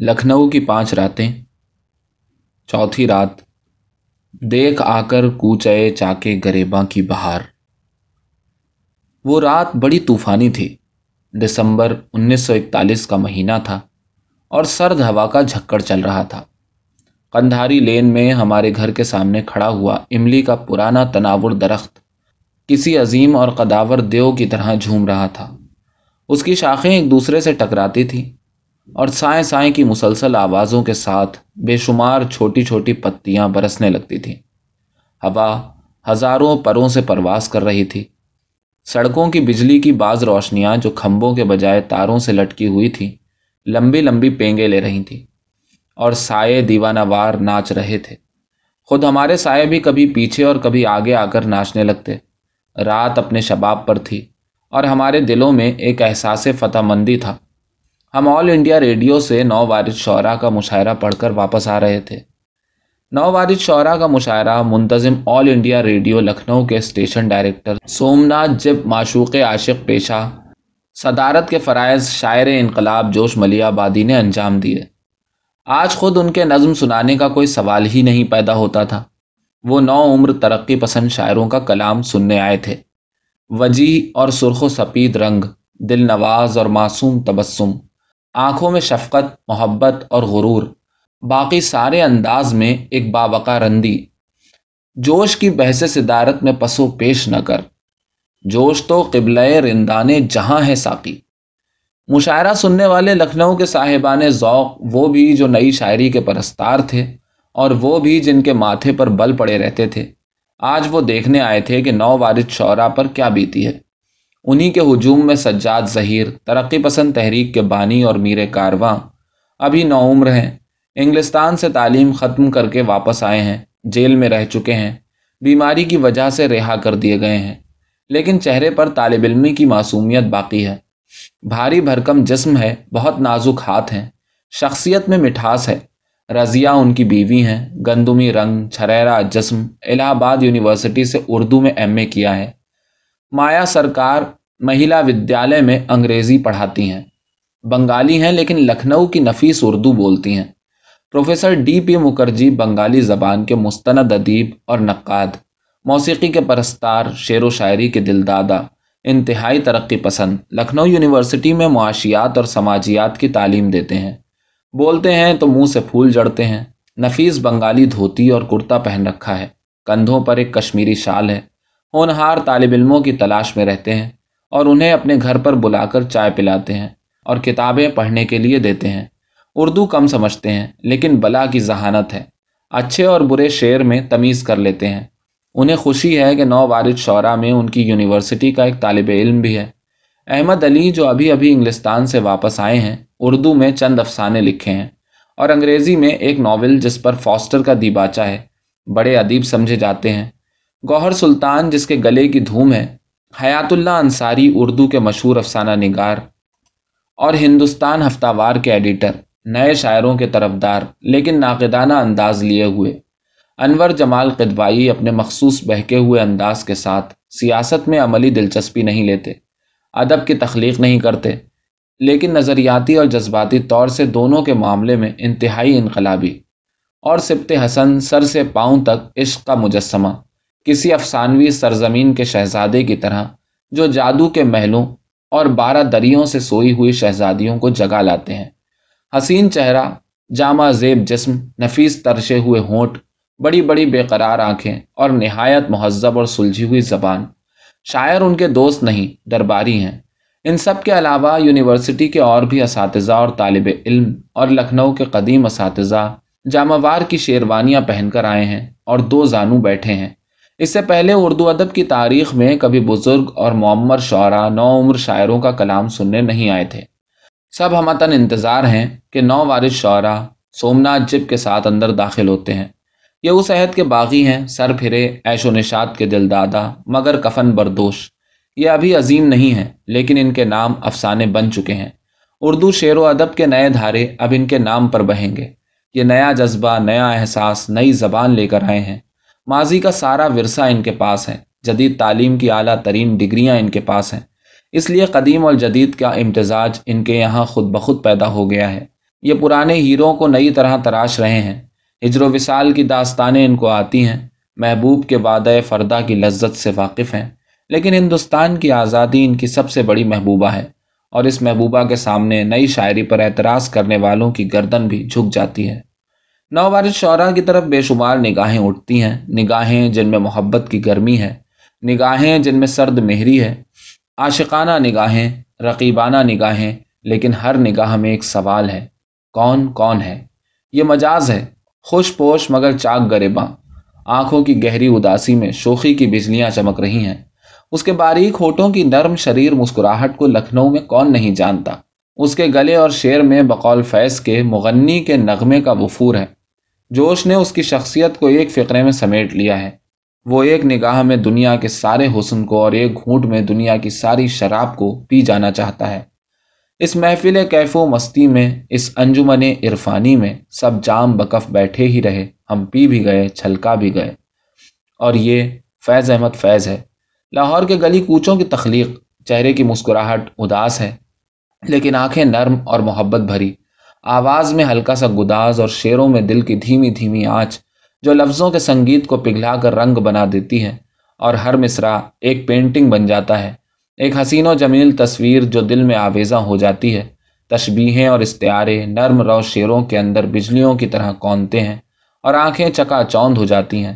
لکھنؤ کی پانچ راتیں۔ چوتھی رات، دیکھ آ کر کوچے چاکے گریباں کی بہار۔ وہ رات بڑی طوفانی تھی۔ دسمبر انیس سو اکتالیس کا مہینہ تھا اور سرد ہوا کا جھکڑ چل رہا تھا۔ قندھاری لین میں ہمارے گھر کے سامنے کھڑا ہوا املی کا پرانا تناور درخت کسی عظیم اور قداور دیو کی طرح جھوم رہا تھا۔ اس کی شاخیں ایک دوسرے سے ٹکراتی تھیں۔ اور سائیں سائیں کی مسلسل آوازوں کے ساتھ بے شمار چھوٹی چھوٹی پتیاں برسنے لگتی تھیں۔ ہوا ہزاروں پروں سے پرواز کر رہی تھی۔ سڑکوں کی بجلی کی بعض روشنیاں جو کھمبوں کے بجائے تاروں سے لٹکی ہوئی تھیں، لمبی لمبی پینگے لے رہی تھیں اور سائے دیوانہ وار ناچ رہے تھے۔ خود ہمارے سائے بھی کبھی پیچھے اور کبھی آگے آ کر ناچنے لگتے۔ رات اپنے شباب پر تھی اور ہمارے دلوں میں ایک احساس فتح مندی تھا۔ ہم آل انڈیا ریڈیو سے نو وارد شعراء کا مشاعرہ پڑھ کر واپس آ رہے تھے۔ نو وارد شعراء کا مشاعرہ منتظم آل انڈیا ریڈیو لکھنؤ کے اسٹیشن ڈائریکٹر سومناتھ جب معشوق عاشق پیشہ صدارت کے فرائض شاعر انقلاب جوش ملی آبادی نے انجام دیے۔ آج خود ان کے نظم سنانے کا کوئی سوال ہی نہیں پیدا ہوتا تھا۔ وہ نو عمر ترقی پسند شاعروں کا کلام سننے آئے تھے۔ وجی اور سرخ و سپید رنگ، دل نواز اور معصوم تبسم۔ آنکھوں میں شفقت، محبت اور غرور، باقی سارے انداز میں ایک باوقا رندی۔ جوش کی بحث صدارت میں پسو پیش نہ کر۔ جوش تو قبل رندان جہاں ہے ساقی۔ مشاعرہ سننے والے لکھنؤ کے صاحبان ذوق وہ بھی جو نئی شاعری کے پرستار تھے اور وہ بھی جن کے ماتھے پر بل پڑے رہتے تھے۔ آج وہ دیکھنے آئے تھے کہ نو وارد شعرا پر کیا بیتی ہے۔ انہی کے ہجوم میں سجاد ظہیر، ترقی پسند تحریک کے بانی اور میر کارواں، ابھی نو عمر ہیں۔ انگلستان سے تعلیم ختم کر کے واپس آئے ہیں، جیل میں رہ چکے ہیں۔ بیماری کی وجہ سے رہا کر دیے گئے ہیں۔ لیکن چہرے پر طالب علمی کی معصومیت باقی ہے۔ بھاری بھرکم جسم ہے، بہت نازک ہاتھ ہیں۔ شخصیت میں مٹھاس ہے۔ رضیہ ان کی بیوی ہیں۔ گندمی رنگ، چھریرا جسم، الہ آباد یونیورسٹی سے اردو میں ایم اے کیا ہے۔ مایا سرکار مہیلا ودیالیہ میں انگریزی پڑھاتی ہیں۔ بنگالی ہیں لیکن لکھنؤ کی نفیس اردو بولتی ہیں۔ Professor D P Mukherjee Bengali زبان کے مستند ادیب اور نقاد، موسیقی کے پرستار، شعر و شاعری کے دل دادا انتہائی ترقی پسند، لکھنؤ یونیورسٹی میں معاشیات اور سماجیات کی تعلیم دیتے ہیں۔ بولتے ہیں تو منہ سے پھول جڑتے ہیں۔ نفیس بنگالی دھوتی اور کرتا پہن رکھا ہے۔ کندھوں پر ایک کشمیری شال ہے۔ ہونہار طالب علموں کی تلاش میں رہتے ہیں۔ اور انہیں اپنے گھر پر بلا کر چائے پلاتے ہیں اور کتابیں پڑھنے کے لیے دیتے ہیں۔ اردو کم سمجھتے ہیں، لیکن بلا کی ذہانت ہے۔ اچھے اور برے شعر میں تمیز کر لیتے ہیں۔ انہیں خوشی ہے کہ نو وارد شعراء میں ان کی یونیورسٹی کا ایک طالب علم بھی ہے۔ احمد علی، جو ابھی ابھی انگلستان سے واپس آئے ہیں، اردو میں چند افسانے لکھے ہیں۔ اور انگریزی میں ایک ناول جس پر فاسٹر کا دیباچہ ہے۔ بڑے ادیب سمجھے جاتے ہیں۔ گوہر سلطان، جس کے گلے کی دھوم ہے حیات اللہ انصاری اردو کے مشہور افسانہ نگار اور ہندوستان ہفتہ وار کے ایڈیٹر، نئے شاعروں کے طرفدار، لیکن ناقدانہ انداز لیے ہوئے۔ انور جمال قدوائی اپنے مخصوص بہکے ہوئے انداز کے ساتھ سیاست میں عملی دلچسپی نہیں لیتے، ادب کی تخلیق نہیں کرتے، لیکن نظریاتی اور جذباتی طور سے دونوں کے معاملے میں انتہائی انقلابی اور سبت حسن سر سے پاؤں تک عشق کا مجسمہ۔ کسی افسانوی سرزمین کے شہزادے کی طرح، جو جادو کے محلوں اور بارہ دریوں سے سوئی ہوئی شہزادیوں کو جگا لاتے ہیں۔ حسین چہرہ، جامع زیب جسم، نفیس ترشے ہوئے ہونٹ، بڑی بڑی بے قرار آنکھیں اور نہایت مہذب اور سلجھی ہوئی زبان۔ شاعر ان کے دوست نہیں، درباری ہیں۔ ان سب کے علاوہ یونیورسٹی کے اور بھی اساتذہ اور طالب علم اور لکھنؤ کے قدیم اساتذہ جامع وار کی شیروانیاں پہن کر آئے ہیں اور دو زانو بیٹھے ہیں۔ اس سے پہلے اردو ادب کی تاریخ میں کبھی بزرگ اور معمر شعراء نو عمر شاعروں کا کلام سننے نہیں آئے تھے۔ سب ہمتن انتظار ہیں کہ نو وارث شعراء سومناتھ جب کے ساتھ اندر داخل ہوتے ہیں۔ یہ اس عہد کے باغی ہیں، سر پھرے ایش و نشاد کے دل دادا، مگر کفن بردوش۔ یہ ابھی عظیم نہیں ہے لیکن ان کے نام افسانے بن چکے ہیں۔ اردو شعر و ادب کے نئے دھارے اب ان کے نام پر بہیں گے۔ یہ نیا جذبہ، نیا احساس، نئی زبان لے کر آئے ہیں۔ ماضی کا سارا ورثہ ان کے پاس ہے، جدید تعلیم کی اعلیٰ ترین ڈگریاں ان کے پاس ہیں۔ اس لیے قدیم اور جدید کا امتزاج ان کے یہاں خود بخود پیدا ہو گیا ہے۔ یہ پرانے ہیروں کو نئی طرح تراش رہے ہیں۔ ہجر و وصال کی داستانیں ان کو آتی ہیں۔ محبوب کے وعدۂ فردا کی لذت سے واقف ہیں۔ لیکن ہندوستان کی آزادی ان کی سب سے بڑی محبوبہ ہے۔ اور اس محبوبہ کے سامنے نئی شاعری پر اعتراض کرنے والوں کی گردن بھی جھک جاتی ہے۔ نوبارش شعراء کی طرف بے شمار نگاہیں اٹھتی ہیں۔ نگاہیں جن میں محبت کی گرمی ہے۔ نگاہیں جن میں سرد مہری ہے۔ عاشقانہ نگاہیں، رقیبانہ نگاہیں، لیکن ہر نگاہ میں ایک سوال ہے۔ کون کون ہے؟ یہ مجاز ہے۔ خوش پوش مگر چاک گریباں۔ آنکھوں کی گہری اداسی میں شوخی کی بجلیاں چمک رہی ہیں۔ اس کے باریک ہوٹوں کی نرم شریر مسکراہٹ کو لکھنؤ میں کون نہیں جانتا۔ اس کے گلے اور شعر میں بقول فیض کے مغنی کے نغمے کا وفور ہے۔ جوش نے اس کی شخصیت کو ایک فقرے میں سمیٹ لیا ہے۔ وہ ایک نگاہ میں دنیا کے سارے حسن کو اور ایک گھونٹ میں دنیا کی ساری شراب کو پی جانا چاہتا ہے۔ اس محفل کیف و مستی میں، اس انجمن عرفانی میں سب جام بکف بیٹھے ہی رہے۔ ہم پی بھی گئے، چھلکا بھی گئے۔ اور یہ فیض احمد فیض ہے۔ لاہور کے گلی کوچوں کی تخلیق، چہرے کی مسکراہٹ، اداس ہے۔ لیکن آنکھیں نرم اور محبت بھری۔ آواز میں ہلکا سا گداز اور شیروں میں دل کی دھیمی دھیمی آنچ جو لفظوں کے سنگیت کو پگھلا کر رنگ بنا دیتی ہے اور ہر مصرع ایک پینٹنگ بن جاتا ہے۔ ایک حسین و جمیل تصویر جو دل میں آویزاں ہو جاتی ہے۔ تشبیہیں اور استعارے نرم رو شیروں کے اندر بجلیوں کی طرح کونتے ہیں اور آنکھیں چکا چوند ہو جاتی ہیں۔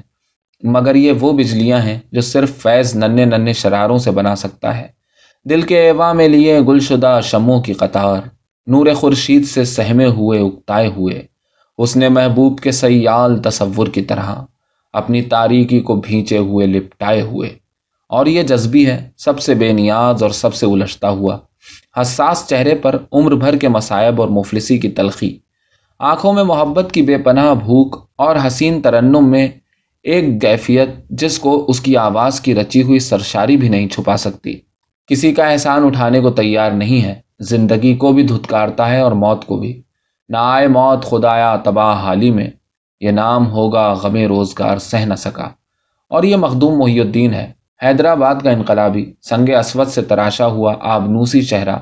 مگر یہ وہ بجلیاں ہیں جو صرف فیض ننے ننے شراروں سے بنا سکتا ہے۔ دل کے ایوا میں لیے گل شدہ شموں کی قطار۔ نور خورشید سے سہمے ہوئے، اکتائے ہوئے۔ اس نے محبوب کے سیال تصور کی طرح اپنی تاریکی کو بھینچے ہوئے، لپٹائے ہوئے۔ اور یہ جذبی ہے، سب سے بے نیاز اور سب سے الجھتا ہوا۔ حساس چہرے پر عمر بھر کے مصائب اور مفلسی کی تلخی۔ آنکھوں میں محبت کی بے پناہ بھوک اور حسین ترنم میں ایک کیفیت جس کو اس کی آواز کی رچی ہوئی سرشاری بھی نہیں چھپا سکتی۔ کسی کا احسان اٹھانے کو تیار نہیں ہے۔ زندگی کو بھی دھتکارتا ہے اور موت کو بھی۔ نہ آئے موت، خدایا تباہ حالی میں۔ یہ نام ہوگا غم روزگار، سہ نہ سکا۔ اور یہ مخدوم محی الدین ہے۔ حیدرآباد کا انقلابی سنگ اسود سے تراشا ہوا آبنوسی چہرہ۔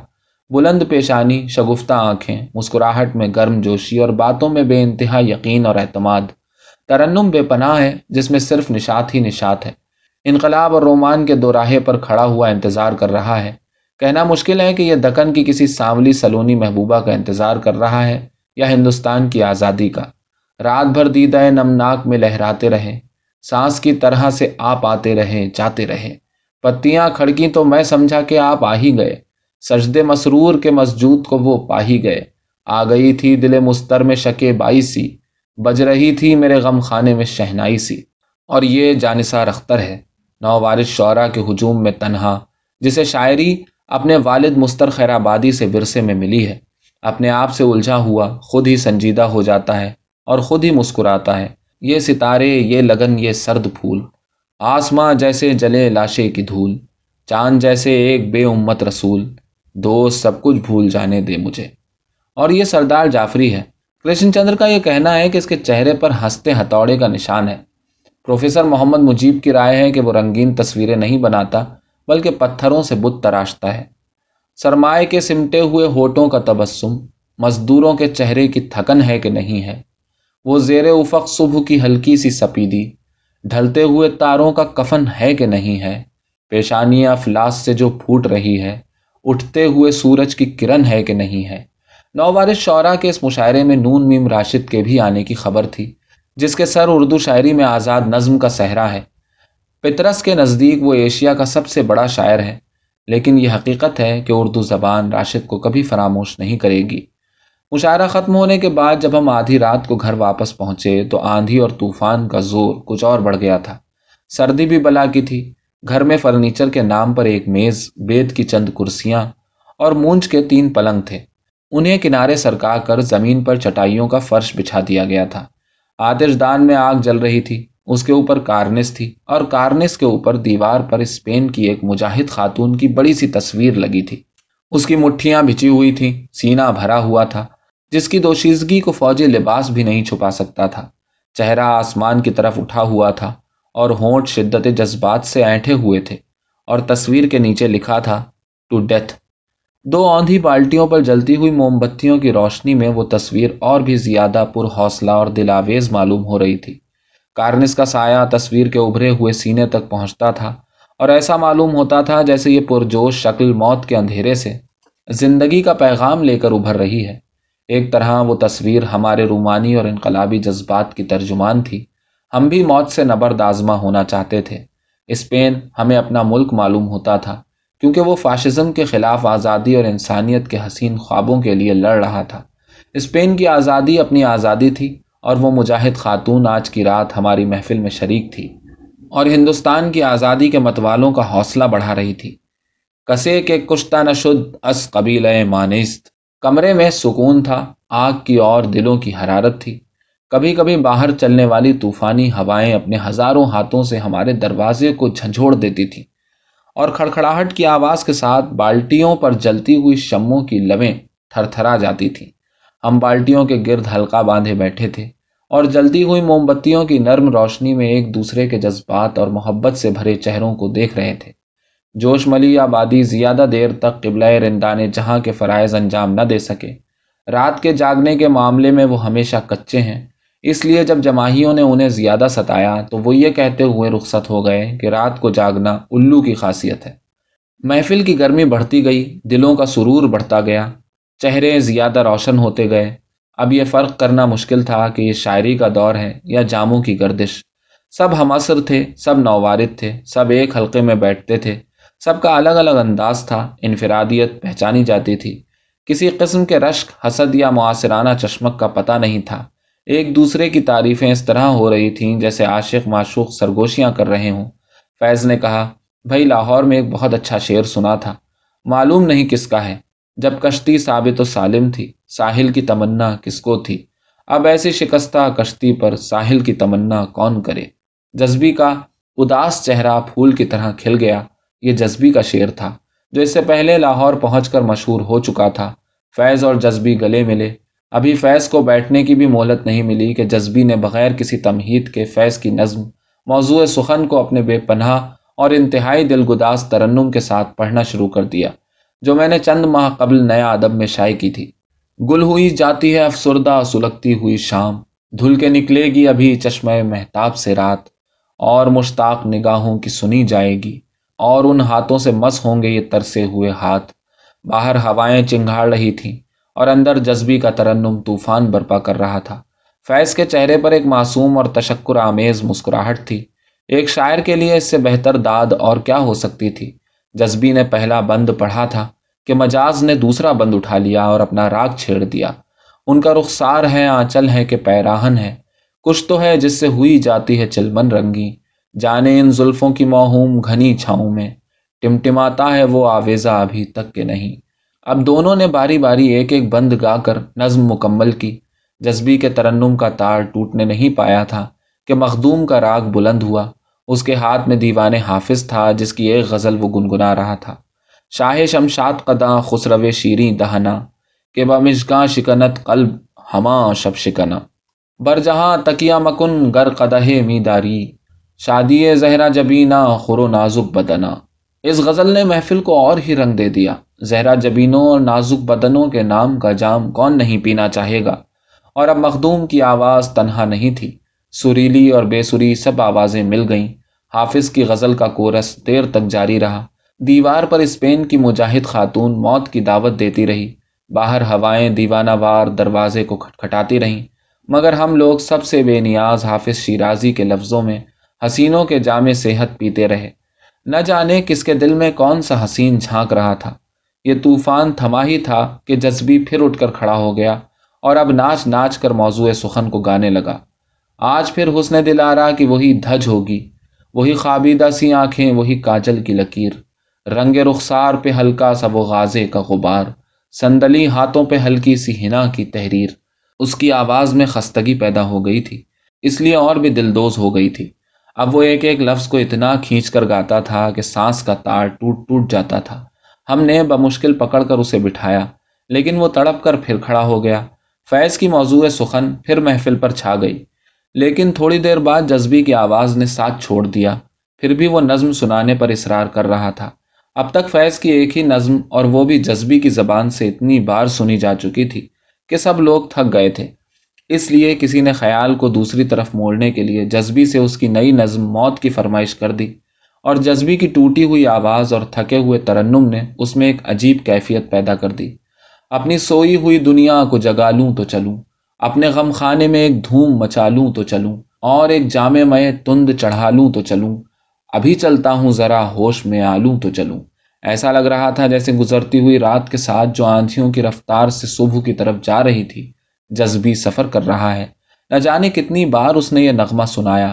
بلند پیشانی، شگفتہ آنکھیں، مسکراہٹ میں گرم جوشی اور باتوں میں بے انتہا یقین اور اعتماد۔ ترنم بے پناہ ہے، جس میں صرف نشات ہی نشات ہے۔ انقلاب اور رومان کے دو راہے پر کھڑا ہوا انتظار کر رہا ہے۔ کہنا مشکل ہے کہ یہ دکن کی کسی سانولی سلونی محبوبہ کا انتظار کر رہا ہے یا ہندوستان کی آزادی کا۔ رات بھر دیدہ نمناک میں لہراتے رہے، سانس کی طرح سے آپ آتے رہے، جاتے رہے۔ پتیاں کھڑکی تو میں سمجھا کہ آپ آ ہی گئے۔ سجدے مسرور کے مسجود کو وہ پا ہی گئے۔ آ گئی تھی دل مستر میں شکے بائی سی، بج رہی تھی میرے غم خانے میں شہنائی سی۔ اور یہ جانسار اختر ہے نو وارث شعرا کے ہجوم میں تنہا، جسے شاعری اپنے والد مستر خیر آبادی سے ورثے میں ملی ہے۔ اپنے آپ سے الجھا ہوا خود ہی سنجیدہ ہو جاتا ہے اور خود ہی مسکراتا ہے۔ یہ ستارے، یہ لگن، یہ سرد پھول۔ آسماں جیسے جلے لاشے کی دھول۔ چاند جیسے ایک بے امت رسول۔ دوست سب کچھ بھول جانے دے مجھے۔ اور یہ سردار جعفری ہے۔ کرشن چندر کا یہ کہنا ہے کہ اس کے چہرے پر ہنستے ہتھوڑے کا نشان ہے۔ پروفیسر محمد مجیب کی رائے ہے کہ وہ رنگین تصویریں نہیں بناتا۔ بلکہ پتھروں سے بت تراشتا ہے۔ سرمائے کے سمٹے ہوئے ہوٹوں کا تبسم، مزدوروں کے چہرے کی تھکن ہے کہ نہیں ہے۔ وہ زیر افق صبح کی ہلکی سی سپیدی، ڈھلتے ہوئے تاروں کا کفن ہے کہ نہیں ہے۔ پیشانیاں افلاس سے جو پھوٹ رہی ہے، اٹھتے ہوئے سورج کی کرن ہے کہ نہیں ہے۔ نووارث شعرا کے اس مشاعرے میں نون میم راشد کے بھی آنے کی خبر تھی، جس کے سر اردو شاعری میں آزاد نظم کا صحرا ہے۔ پترس کے نزدیک وہ ایشیا کا سب سے بڑا شاعر ہے، لیکن یہ حقیقت ہے کہ اردو زبان راشد کو کبھی فراموش نہیں کرے گی۔ مشاعرہ ختم ہونے کے بعد جب ہم آدھی رات کو گھر واپس پہنچے تو آندھی اور طوفان کا زور کچھ اور بڑھ گیا تھا۔ سردی بھی بلا کی تھی۔ گھر میں فرنیچر کے نام پر ایک میز، بیت کی چند کرسیاں اور مونچ کے تین پلنگ تھے۔ انہیں کنارے سرکا کر زمین پر چٹائیوں کا فرش بچھا دیا گیا تھا۔ آتش دان میں آگ جل رہی تھی۔ اس کے اوپر کارنس تھی اور کارنس کے اوپر دیوار پر اسپین کی ایک مجاہد خاتون کی بڑی سی تصویر لگی تھی۔ اس کی مٹھیاں بچی ہوئی تھیں، سینہ بھرا ہوا تھا، جس کی دوشیزگی کو فوجی لباس بھی نہیں چھپا سکتا تھا۔ چہرہ آسمان کی طرف اٹھا ہوا تھا اور ہونٹ شدت جذبات سے اینٹھے ہوئے تھے اور تصویر کے نیچے لکھا تھا ٹو ڈیتھ دو آندھی بالٹیوں پر جلتی ہوئی موم بتیوں کی روشنی میں وہ تصویر اور بھی زیادہ پر حوصلہ اور دلاویز معلوم ہو رہی تھی۔ کارنس کا سایہ تصویر کے ابھرے ہوئے سینے تک پہنچتا تھا اور ایسا معلوم ہوتا تھا جیسے یہ پرجوش شکل موت کے اندھیرے سے زندگی کا پیغام لے کر ابھر رہی ہے۔ ایک طرح وہ تصویر ہمارے رومانی اور انقلابی جذبات کی ترجمان تھی۔ ہم بھی موت سے نبرد آزما ہونا چاہتے تھے۔ اسپین ہمیں اپنا ملک معلوم ہوتا تھا، کیونکہ وہ فاشزم کے خلاف آزادی اور انسانیت کے حسین خوابوں کے لیے لڑ رہا تھا۔ اسپین کی آزادی اپنی آزادی تھی۔ اور وہ مجاہد خاتون آج کی رات ہماری محفل میں شریک تھی اور ہندوستان کی آزادی کے متوالوں کا حوصلہ بڑھا رہی تھی۔ کسے کے کشتہ نشد اس قبیل مانست۔ کمرے میں سکون تھا، آگ کی اور دلوں کی حرارت تھی۔ کبھی کبھی باہر چلنے والی طوفانی ہوائیں اپنے ہزاروں ہاتھوں سے ہمارے دروازے کو جھنجھوڑ دیتی تھی اور کھڑکھڑاہٹ کی آواز کے ساتھ بالٹیوں پر جلتی ہوئی شموں کی لویں تھر تھرا جاتی تھیں۔ ہم بالٹیوں کے گرد ہلکا باندھے بیٹھے تھے اور جلتی ہوئی موم بتیوں کی نرم روشنی میں ایک دوسرے کے جذبات اور محبت سے بھرے چہروں کو دیکھ رہے تھے۔ جوش ملی آبادی زیادہ دیر تک قبلہ رندان جہاں کے فرائض انجام نہ دے سکے۔ رات کے جاگنے کے معاملے میں وہ ہمیشہ کچے ہیں۔ اس لیے جب جماہیوں نے انہیں زیادہ ستایا تو وہ یہ کہتے ہوئے رخصت ہو گئے کہ رات کو جاگنا الو کی خاصیت ہے۔ محفل کی گرمی بڑھتی گئی، دلوں کا سرور بڑھتا گیا۔ چہرے زیادہ روشن ہوتے گئے۔ اب یہ فرق کرنا مشکل تھا کہ یہ شاعری کا دور ہے یا جاموں کی گردش۔ سب ہم تھے، سب نوارد تھے، سب ایک حلقے میں بیٹھتے تھے۔ سب کا الگ الگ انداز تھا، انفرادیت پہچانی جاتی تھی۔ کسی قسم کے رشک، حسد یا معاصرانہ چشمک کا پتہ نہیں تھا۔ ایک دوسرے کی تعریفیں اس طرح ہو رہی تھیں جیسے عاشق معشوق سرگوشیاں کر رہے ہوں۔ فیض نے کہا، بھائی لاہور میں ایک بہت اچھا شعر سنا تھا۔ معلوم نہیں کس کا ہے۔ جب کشتی ثابت و سالم تھی، ساحل کی تمنا کس کو تھی۔ اب ایسی شکستہ کشتی پر ساحل کی تمنا کون کرے؟ جذبی کا اداس چہرہ پھول کی طرح کھل گیا۔ یہ جذبی کا شعر تھا، جو اس سے پہلے لاہور پہنچ کر مشہور ہو چکا تھا۔ فیض اور جذبی گلے ملے۔ ابھی فیض کو بیٹھنے کی بھی مہلت نہیں ملی کہ جذبی نے بغیر کسی تمہید کے فیض کی نظم، موضوع سخن کو اپنے بے پناہ اور انتہائی دلگداز ترنم کے ساتھ پڑھنا شروع کر دیا۔ جو میں نے چند ماہ قبل نیا ادب میں شائع کی تھی۔ گل ہوئی جاتی ہے افسردہ سلگتی ہوئی شام۔ دھل کے نکلے گی ابھی چشمہ محتاب سے رات۔ اور مشتاق نگاہوں کی سنی جائے گی۔ اور ان ہاتھوں سے مس ہوں گے یہ ترسے ہوئے ہاتھ۔ باہر ہوائیں چنگھاڑ رہی تھیں۔ اور اندر جذبی کا ترنم طوفان برپا کر رہا تھا۔ فیض کے چہرے پر ایک معصوم اور تشکر آمیز مسکراہٹ تھی۔ ایک شاعر کے لیے اس سے بہتر داد اور کیا ہو سکتی تھی؟ جذبی نے پہلا بند پڑھا تھا کہ مجاز نے دوسرا بند اٹھا لیا اور اپنا راگ چھیڑ دیا۔ ان کا رخسار ہے، آنچل ہے کہ پیراہن ہے۔ کچھ تو ہے جس سے ہوئی جاتی ہے چلمن رنگی۔ جانے ان زلفوں کی موہوم گھنی چھاؤں میں۔ ٹمٹماتا ہے وہ آویزہ ابھی تک کہ نہیں۔ اب دونوں نے باری باری ایک ایک بند گا کر نظم مکمل کی۔ جذبی کے ترنم کا تار ٹوٹنے نہیں پایا تھا کہ مخدوم کا راگ بلند ہوا۔ اس کے ہاتھ میں دیوان حافظ تھا، جس کی ایک غزل وہ گنگنا رہا تھا۔ شاہ شمشاد قداں خسرو شیریں دہنا، کہ بمشگاں شکنت قلب ہماں شب شکنا بر جہاں تکیا مکن، گر قدہ می داری شادی زہرا جبینا خرو نازک بدنا اس غزل نے محفل کو اور ہی رنگ دے دیا۔ زہرا جبینوں اور نازک بدنوں کے نام کا جام کون نہیں پینا چاہے گا؟ اور اب مخدوم کی آواز تنہا نہیں تھی۔ سریلی اور بے سری سب آوازیں مل گئیں۔ حافظ کی غزل کا کورس دیر تک جاری رہا۔ دیوار پر اسپین کی مجاہد خاتون موت کی دعوت دیتی رہی۔ باہر ہوائیں دیوانہ وار دروازے کو کھٹکھٹاتی رہیں۔ مگر ہم لوگ سب سے بے نیاز حافظ شیرازی کے لفظوں میں حسینوں کے جامع صحت پیتے رہے۔ نہ جانے کس کے دل میں کون سا حسین جھانک رہا تھا۔ یہ طوفان تھما ہی تھا کہ جذبی پھر اٹھ کر کھڑا ہو گیا اور اب ناچ ناچ کر موضوع سخن کو گانے لگا۔ آج پھر حسن دل آ رہا کہ وہی دھج ہوگی۔ وہی خوابیدہ سی آنکھیں، وہی کاجل کی لکیر۔ رنگ رخسار پہ ہلکا سا وہ غازے کا غبار۔ سندلی ہاتھوں پہ ہلکی سی ہنا کی تحریر۔ اس کی آواز میں خستگی پیدا ہو گئی تھی، اس لیے اور بھی دلدوز ہو گئی تھی۔ اب وہ ایک ایک لفظ کو اتنا کھینچ کر گاتا تھا کہ سانس کا تار ٹوٹ ٹوٹ جاتا تھا۔ ہم نے بمشکل پکڑ کر اسے بٹھایا، لیکن وہ تڑپ کر پھر کھڑا ہو گیا۔ فیض کی موضوع سخن پھر محفل پر چھا گئی۔ لیکن تھوڑی دیر بعد جذبی کی آواز نے ساتھ چھوڑ دیا، پھر بھی وہ نظم سنانے پر اصرار کر رہا تھا۔ اب تک فیض کی ایک ہی نظم اور وہ بھی جذبی کی زبان سے اتنی بار سنی جا چکی تھی کہ سب لوگ تھک گئے تھے۔ اس لیے کسی نے خیال کو دوسری طرف موڑنے کے لیے جذبی سے اس کی نئی نظم موت کی فرمائش کر دی۔ اور جذبی کی ٹوٹی ہوئی آواز اور تھکے ہوئے ترنم نے اس میں ایک عجیب کیفیت پیدا کر دی۔ اپنی سوئی ہوئی دنیا کو جگا لوں تو چلوں۔ اپنے غم خانے میں ایک دھوم مچا لوں تو چلوں، اور ایک جامع میں تند چڑھا لوں تو چلوں۔ ابھی چلتا ہوں ذرا ہوش میں آلوں تو چلوں۔ ایسا لگ رہا تھا جیسے گزرتی ہوئی رات کے ساتھ جو آندھیوں کی رفتار سے صبح کی طرف جا رہی تھی۔ جذبی سفر کر رہا ہے۔ نہ جانے کتنی بار اس نے یہ نغمہ سنایا۔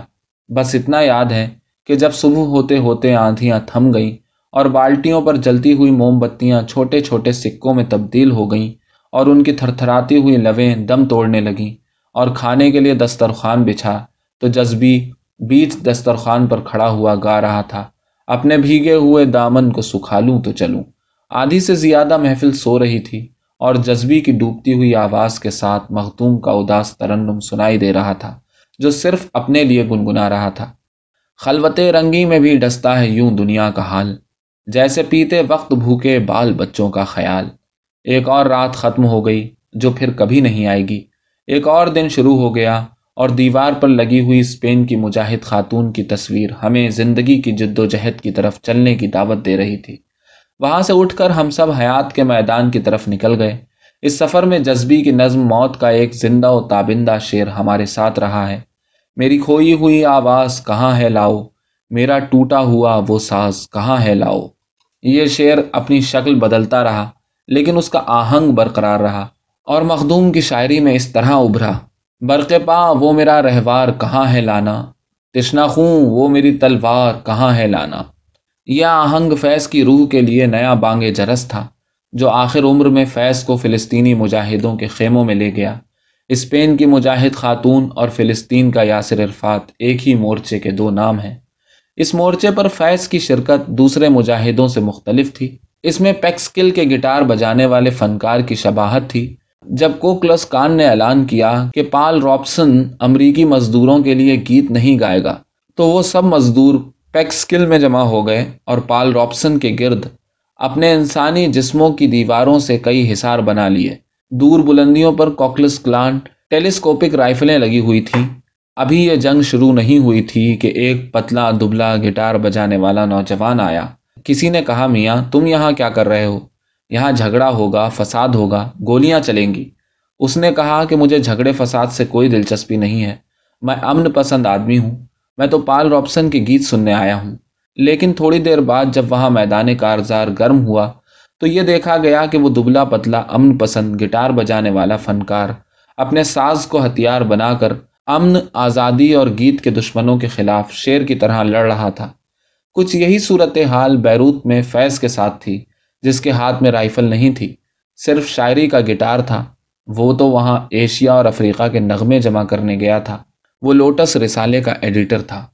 بس اتنا یاد ہے کہ جب صبح ہوتے ہوتے آندھیاں تھم گئیں اور بالٹیوں پر جلتی ہوئی موم بتیاں چھوٹے چھوٹے سکوں میں تبدیل ہو گئیں اور ان کی تھر تھراتی ہوئی لویں دم توڑنے لگیں اور کھانے کے لیے دسترخوان بچھا تو جذبی بیچ دسترخوان پر کھڑا ہوا گا رہا تھا۔ اپنے بھیگے ہوئے دامن کو سکھا لوں تو چلوں۔ آدھی سے زیادہ محفل سو رہی تھی اور جذبی کی ڈوبتی ہوئی آواز کے ساتھ مختوم کا اداس ترنم سنائی دے رہا تھا، جو صرف اپنے لیے گنگنا رہا تھا۔ خلوت رنگی میں بھی ڈستا ہے یوں دنیا کا حال، جیسے پیتے وقت بھوکے بال بچوں کا خیال۔ ایک اور رات ختم ہو گئی جو پھر کبھی نہیں آئے گی۔ ایک اور دن شروع ہو گیا اور دیوار پر لگی ہوئی اسپین کی مجاہد خاتون کی تصویر ہمیں زندگی کی جد و جہد کی طرف چلنے کی دعوت دے رہی تھی۔ وہاں سے اٹھ کر ہم سب حیات کے میدان کی طرف نکل گئے۔ اس سفر میں جذبی کی نظم موت کا ایک زندہ و تابندہ شعر ہمارے ساتھ رہا ہے۔ میری کھوئی ہوئی آواز کہاں ہے لاؤ؟ میرا ٹوٹا ہوا وہ ساز کہاں ہے لاؤ؟ یہ شعر اپنی شکل بدلتا رہا۔ لیکن اس کا آہنگ برقرار رہا اور مخدوم کی شاعری میں اس طرح ابھرا، برق پا، وہ میرا رہوار کہاں ہے لانا؟ تشنا خوں وہ میری تلوار کہاں ہے لانا؟ یہ آہنگ فیض کی روح کے لیے نیا بانگ جرس تھا، جو آخر عمر میں فیض کو فلسطینی مجاہدوں کے خیموں میں لے گیا۔ اسپین کی مجاہد خاتون اور فلسطین کا یاسر عرفات ایک ہی مورچے کے دو نام ہیں۔ اس مورچے پر فیض کی شرکت دوسرے مجاہدوں سے مختلف تھی۔ اس میں پیکسکل کے گٹار بجانے والے فنکار کی شباہت تھی۔ جب کوکلس کان نے اعلان کیا کہ پال رابسن امریکی مزدوروں کے لیے گیت نہیں گائے گا، تو وہ سب مزدور پیکسکل میں جمع ہو گئے اور پال رابسن کے گرد اپنے انسانی جسموں کی دیواروں سے کئی حصار بنا لیے۔ دور بلندیوں پر کوکلس کلانٹ ٹیلیسکوپک رائفلیں لگی ہوئی تھیں۔ ابھی یہ جنگ شروع نہیں ہوئی تھی کہ ایک پتلا دبلا گٹار بجانے والا نوجوان آیا۔ کسی نے کہا، میاں، تم یہاں کیا کر رہے ہو؟ یہاں جھگڑا ہوگا، فساد ہوگا، گولیاں چلیں گی۔ اس نے کہا کہ مجھے جھگڑے، فساد سے کوئی دلچسپی نہیں ہے۔ میں امن پسند آدمی ہوں۔ میں تو پال رابسن کے گیت سننے آیا ہوں۔ لیکن تھوڑی دیر بعد جب وہاں میدان کارزار گرم ہوا، تو یہ دیکھا گیا کہ وہ دبلا پتلا امن پسند گٹار بجانے والا فنکار اپنے ساز کو ہتھیار بنا کر امن، آزادی اور گیت کے دشمنوں کے خلاف شیر کی طرح لڑ رہا تھا۔ کچھ یہی صورت حال بیروت میں فیض کے ساتھ تھی، جس کے ہاتھ میں رائفل نہیں تھی، صرف شاعری کا گٹار تھا۔ وہ تو وہاں ایشیا اور افریقہ کے نغمے جمع کرنے گیا تھا۔ وہ لوٹس رسالے کا ایڈیٹر تھا۔